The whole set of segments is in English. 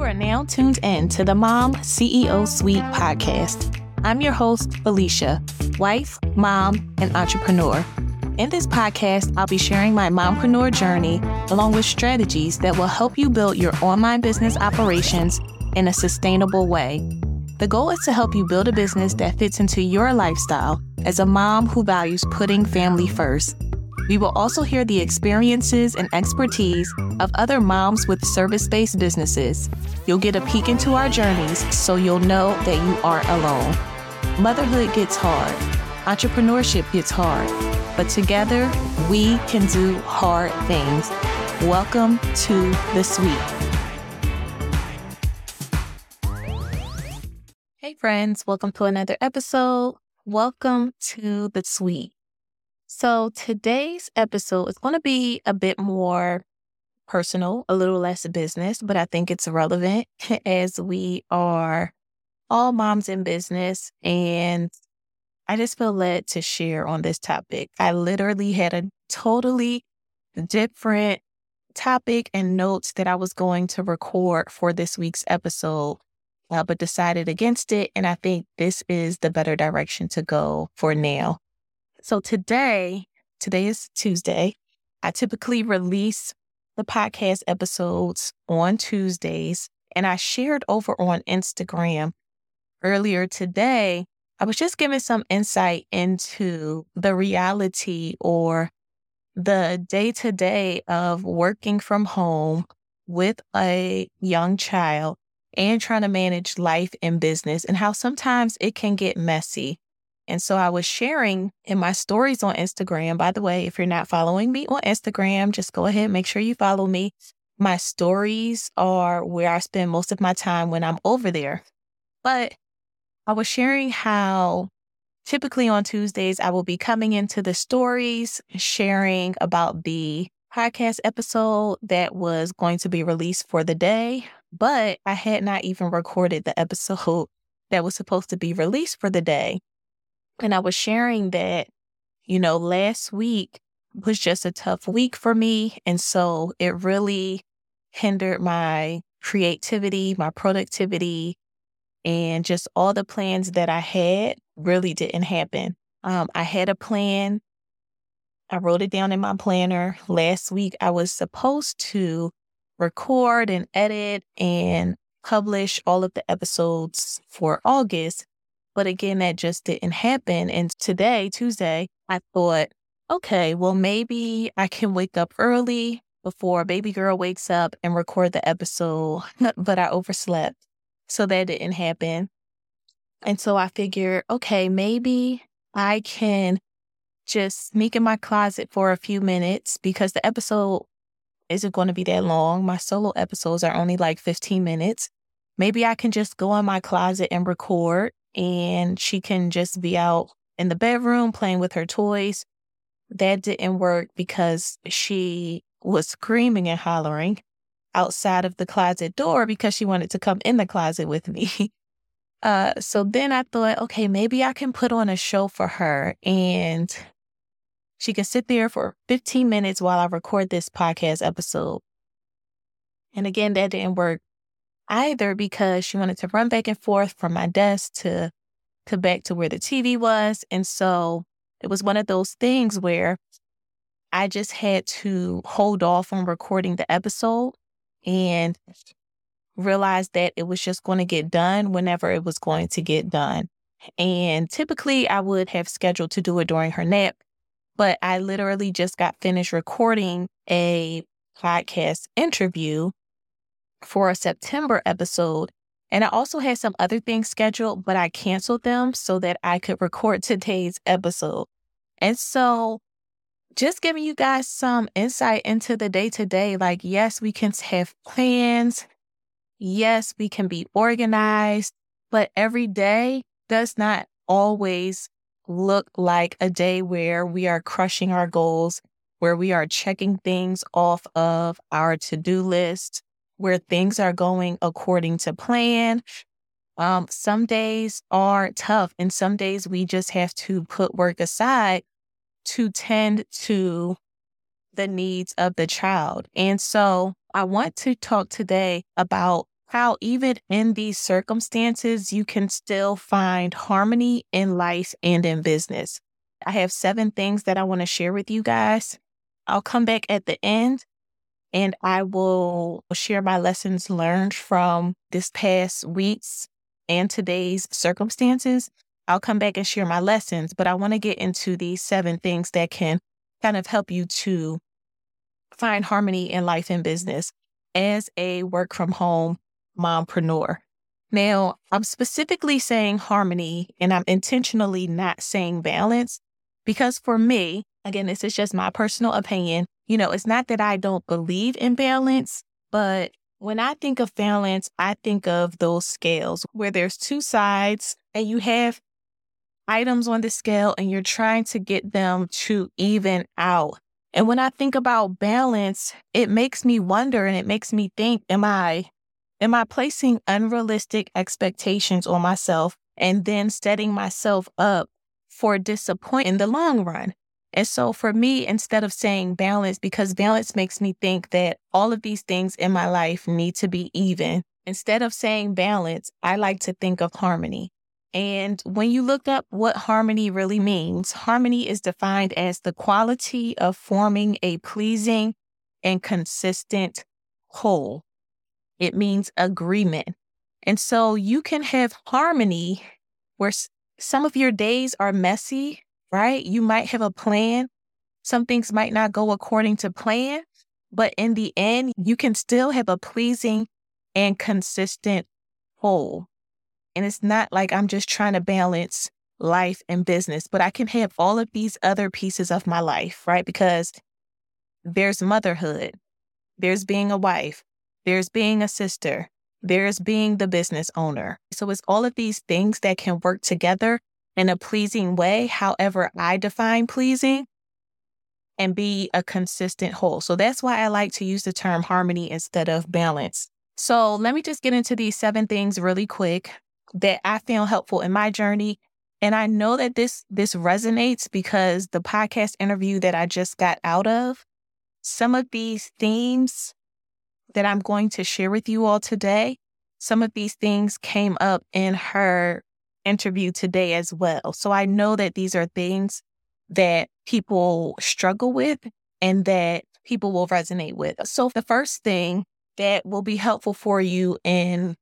You are now tuned in to the Mom CEO Suite podcast. I'm your host, Phylicia, wife, mom, and entrepreneur. In this podcast, I'll be sharing my mompreneur journey along with strategies that will help you build your online business operations in a sustainable way. The goal is to help you build a business that fits into your lifestyle as a mom who values putting family first. We will also hear the experiences and expertise of other moms with service based businesses. You'll get a peek into our journeys so you'll know that you aren't alone. Motherhood gets hard, entrepreneurship gets hard, but together we can do hard things. Welcome to the suite. Hey, friends, welcome to another episode. Welcome to the suite. So, today's episode is going to be a bit more personal, a little less business, but I think it's relevant as we are all moms in business. And I just feel led to share on this topic. I literally had a totally different topic and notes that I was going to record for this week's episode uh, but decided against it. And I think this is the better direction to go for now. So today, today is Tuesday. I typically release the podcast episodes on Tuesdays. And I shared over on Instagram earlier today. I was just giving some insight into the reality or the day to day of working from home with a young child and trying to manage life and business and how sometimes it can get messy. And so I was sharing in my stories on Instagram. By the way, if you're not following me on Instagram, just go ahead, make sure you follow me. My stories are where I spend most of my time when I'm over there. But I was sharing how typically on Tuesdays, I will be coming into the stories, sharing about the podcast episode that was going to be released for the day but I had not even recorded the episode that was supposed to be released for the day. And I was sharing that, you know, last week was just a tough week for me. And so it really hindered my creativity, my productivity, and just all the plans that I had really didn't happen. Um, I had a plan. I wrote it down in my planner. Last week, I was supposed to record and edit and publish all of the episodes for August. But again, that just didn't happen. And today, Tuesday, I thought, okay, well, maybe I can wake up early before baby girl wakes up and record the episode, but I overslept. So that didn't happen. And so I figured, okay, maybe I can just sneak in my closet for a few minutes because the episode isn't going to be that long. My solo episodes are only like 15 minutes. Maybe I can just go in my closet and record, and she can just be out in the bedroom playing with her toys. That didn't work because she was screaming and hollering outside of the closet door because she wanted to come in the closet with me. Uh, so then I thought, okay, maybe I can put on a show for her and she can sit there for 15 minutes while I record this podcast episode. And again, that didn't work either because she wanted to run back and forth from my desk to, to back to where the TV was. And so it was one of those things where I just had to hold off on recording the episode and realize that it was just going to get done whenever it was going to get done. And typically I would have scheduled to do it during her nap, but I literally just got finished recording a podcast interview for a September episode. And I also had some other things scheduled, but I canceled them so that I could record today's episode. And so, just giving you guys some insight into the day to day like, yes, we can have plans. Yes, we can be organized, but every day does not always look like a day where we are crushing our goals, where we are checking things off of our to do list, where things are going according to plan. Um, some days are tough, and some days we just have to put work aside to tend to the needs of the child. And so I want to talk today about how even in these circumstances, you can still find harmony in life and in business. I have seven things that I want to share with you guys. I'll come back at the end and I will share my lessons learned from this past week's and today's circumstances. I'll come back and share my lessons, but I want to get into these seven things that can kind of help you to find harmony in life and business as a work from home mompreneur. Now, I'm specifically saying harmony and I'm intentionally not saying balance because for me, again, this is just my personal opinion. You know, it's not that I don't believe in balance, but when I think of balance, I think of those scales where there's two sides and you have items on the scale and you're trying to get them to even out. And when I think about balance, it makes me wonder and it makes me think, am I am I placing unrealistic expectations on myself and then setting myself up for disappointment in the long run? And so for me, instead of saying balance, because balance makes me think that all of these things in my life need to be even, instead of saying balance, I like to think of harmony. And when you look up what harmony really means, harmony is defined as the quality of forming a pleasing and consistent whole. It means agreement. And so you can have harmony where some of your days are messy, right? You might have a plan. Some things might not go according to plan, but in the end, you can still have a pleasing and consistent whole. And it's not like I'm just trying to balance life and business, but I can have all of these other pieces of my life, right? Because there's motherhood, there's being a wife, there's being a sister, there's being the business owner. So it's all of these things that can work together in a pleasing way, however I define pleasing, and be a consistent whole. So that's why I like to use the term harmony instead of balance. So let me just get into these seven things really quick that I found helpful in my journey. And I know that this this resonates because the podcast interview that I just got out of, some of these themes that I'm going to share with you all today, some of these things came up in her interview today as well. So I know that these are things that people struggle with and that people will resonate with. So the first thing that will be helpful for you in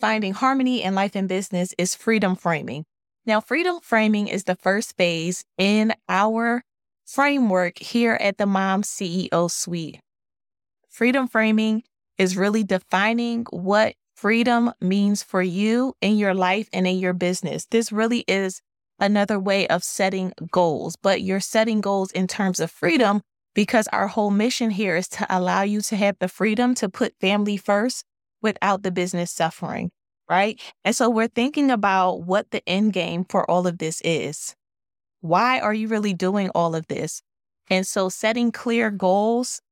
finding harmony in life and business is freedom framing. Now, freedom framing is the first phase in our framework here at the Mom CEO Suite. Freedom framing is really defining what freedom means for you in your life and in your business. This really is another way of setting goals, but you're setting goals in terms of freedom because our whole mission here is to allow you to have the freedom to put family first without the business suffering, right? And so we're thinking about what the end game for all of this is. Why are you really doing all of this? And so setting clear goals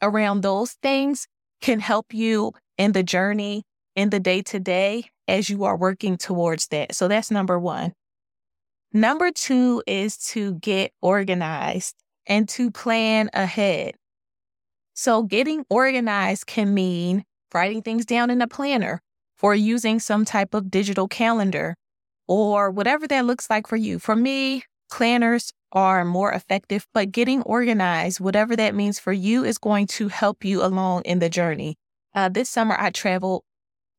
around those things can help you in the journey, in the day to day, as you are working towards that. So that's number one. Number two is to get organized and to plan ahead. So getting organized can mean writing things down in a planner or using some type of digital calendar or whatever that looks like for you. For me, planners are more effective, but getting organized, whatever that means for you, is going to help you along in the journey. Uh, this summer, I traveled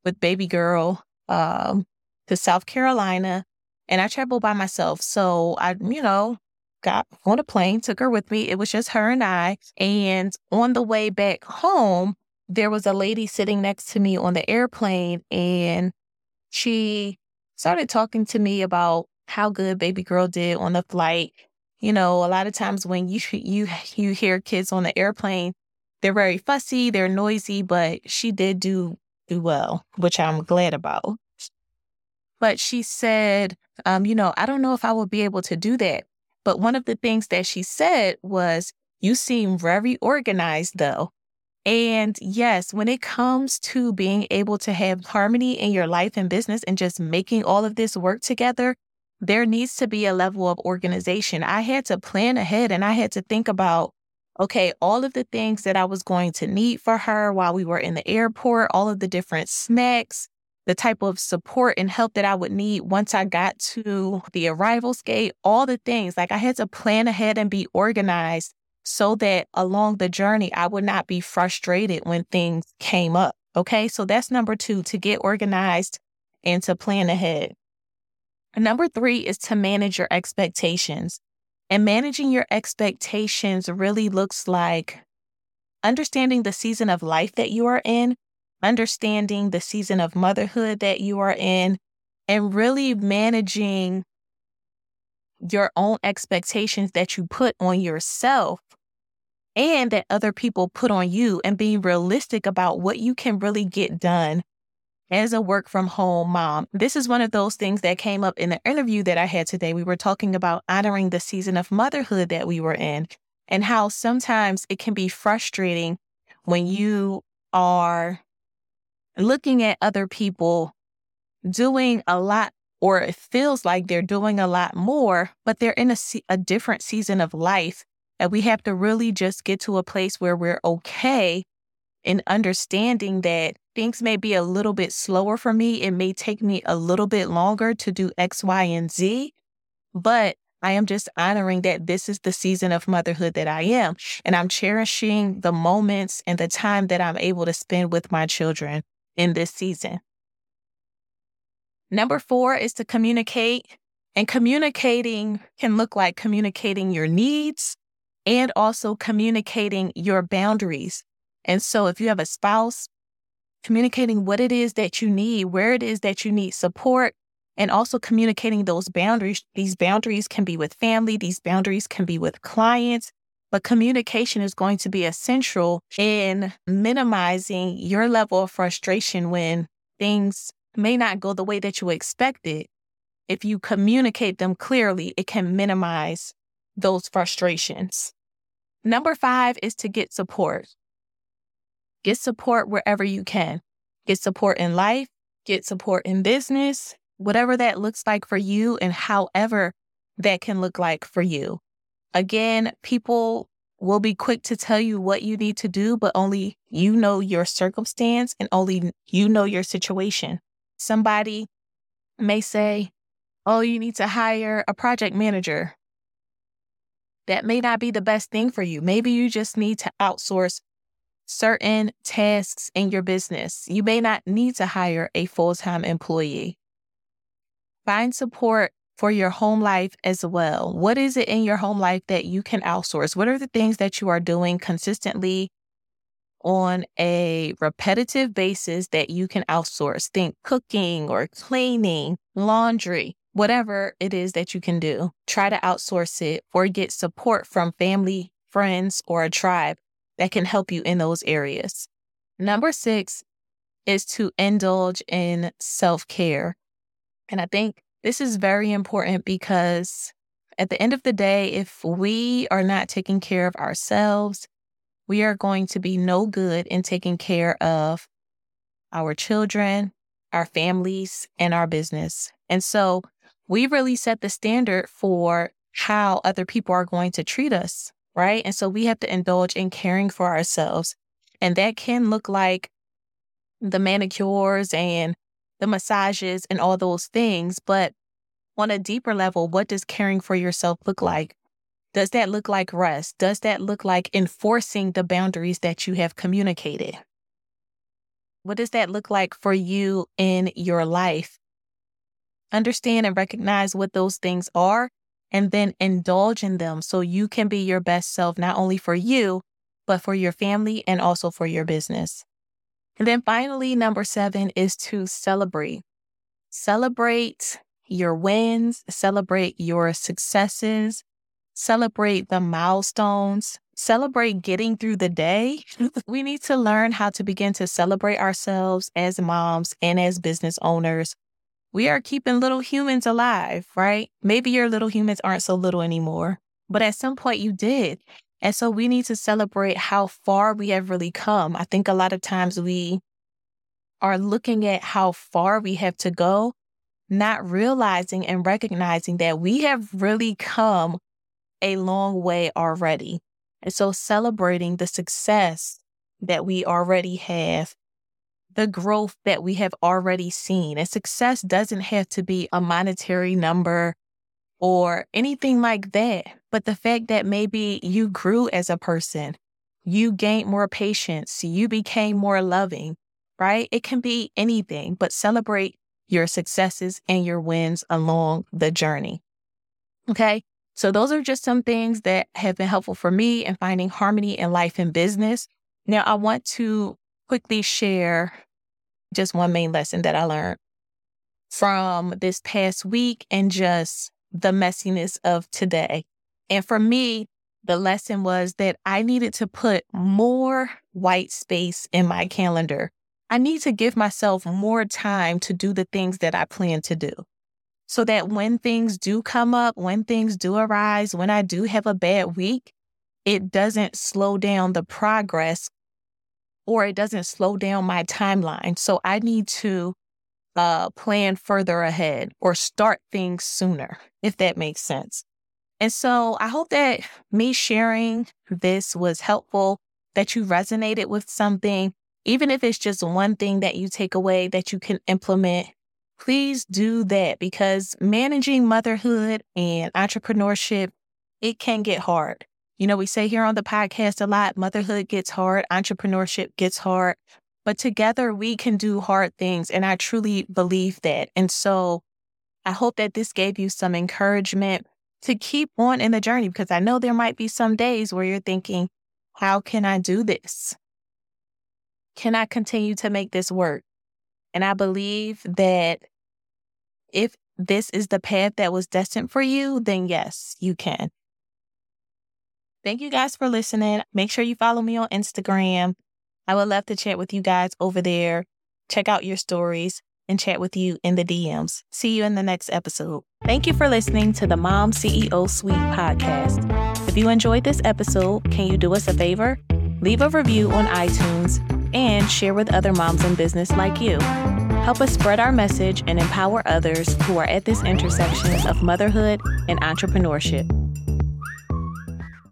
with baby girl um, to South Carolina and I traveled by myself. So I, you know, got on a plane, took her with me. It was just her and I. And on the way back home, there was a lady sitting next to me on the airplane and she started talking to me about how good baby girl did on the flight. You know, a lot of times when you you you hear kids on the airplane, they're very fussy, they're noisy, but she did do do well, which I'm glad about. But she said, um, you know, I don't know if I will be able to do that. But one of the things that she said was, You seem very organized though. And yes, when it comes to being able to have harmony in your life and business and just making all of this work together, there needs to be a level of organization. I had to plan ahead and I had to think about okay, all of the things that I was going to need for her while we were in the airport, all of the different snacks, the type of support and help that I would need once I got to the arrivals gate, all the things. Like I had to plan ahead and be organized so that along the journey, I would not be frustrated when things came up. Okay. So that's number two to get organized and to plan ahead. Number three is to manage your expectations. And managing your expectations really looks like understanding the season of life that you are in, understanding the season of motherhood that you are in, and really managing your own expectations that you put on yourself and that other people put on you, and being realistic about what you can really get done as a work from home mom. This is one of those things that came up in the interview that I had today. We were talking about honoring the season of motherhood that we were in and how sometimes it can be frustrating when you are looking at other people doing a lot or it feels like they're doing a lot more, but they're in a, a different season of life. And we have to really just get to a place where we're okay in understanding that things may be a little bit slower for me. It may take me a little bit longer to do X, Y, and Z, but I am just honoring that this is the season of motherhood that I am. And I'm cherishing the moments and the time that I'm able to spend with my children in this season. Number four is to communicate. And communicating can look like communicating your needs and also communicating your boundaries. And so if you have a spouse, communicating what it is that you need, where it is that you need support, and also communicating those boundaries. These boundaries can be with family, these boundaries can be with clients, but communication is going to be essential in minimizing your level of frustration when things may not go the way that you expected. If you communicate them clearly, it can minimize those frustrations. Number five is to get support. Get support wherever you can. Get support in life, get support in business, whatever that looks like for you, and however that can look like for you. Again, people will be quick to tell you what you need to do, but only you know your circumstance and only you know your situation. Somebody may say, Oh, you need to hire a project manager. That may not be the best thing for you. Maybe you just need to outsource certain tasks in your business. You may not need to hire a full time employee. Find support for your home life as well. What is it in your home life that you can outsource? What are the things that you are doing consistently on a repetitive basis that you can outsource? Think cooking or cleaning, laundry, whatever it is that you can do. Try to outsource it or get support from family, friends, or a tribe that can help you in those areas. Number six is to indulge in self care. And I think this is very important because at the end of the day, if we are not taking care of ourselves, we are going to be no good in taking care of our children, our families, and our business. And so we really set the standard for how other people are going to treat us right? And so we have to indulge in caring for ourselves. And that can look like the manicures and the massages and all those things. But on a deeper level, what does caring for yourself look like? Does that look like rest? Does that look like enforcing the boundaries that you have communicated? What does that look like for you in your life? Understand and recognize what those things are and then indulge in them so you can be your best self, not only for you, but for your family and also for your business. And then finally, number seven is to celebrate. Celebrate your wins, celebrate your successes, celebrate the milestones, celebrate getting through the day. we need to learn how to begin to celebrate ourselves as moms and as business owners we are keeping little humans alive, right? Maybe your little humans aren't so little anymore, but at some point you did. And so we need to celebrate how far we have really come. I think a lot of times we are looking at how far we have to go, not realizing and recognizing that we have really come a long way already. And so celebrating the success that we already have, the growth that we have already seen. And success doesn't have to be a monetary number or anything like that. But the fact that maybe you grew as a person, you gained more patience, you became more loving, right? It can be anything, but celebrate your successes and your wins along the journey. Okay. So those are just some things that have been helpful for me in finding harmony in life and business. Now I want to quickly share just one main lesson that I learned from this past week and just the messiness of today. And for me, the lesson was that I needed to put more white space in my calendar. I need to give myself more time to do the things that I plan to do so that when things do come up, when things do arise, when I do have a bad week, it doesn't slow down the progress or it doesn't slow down my timeline. So I need to uh, plan further ahead or start things sooner, if that makes sense. And so I hope that me sharing this was helpful, that you resonated with something, even if it's just one thing that you take away that you can implement please do that because managing motherhood and entrepreneurship, it can get hard. You know, we say here on the podcast a lot motherhood gets hard, entrepreneurship gets hard, but together we can do hard things. And I truly believe that. And so I hope that this gave you some encouragement to keep on in the journey because I know there might be some days where you're thinking, how can I do this? Can I continue to make this work? And I believe that if this is the path that was destined for you, then yes, you can. Thank you guys for listening. Make sure you follow me on Instagram. I would love to chat with you guys over there. Check out your stories and chat with you in the DMs. See you in the next episode. Thank you for listening to the Mom CEO Suite podcast. If you enjoyed this episode, can you do us a favor? Leave a review on iTunes and share with other moms in business like you. Help us spread our message and empower others who are at this intersection of motherhood and entrepreneurship.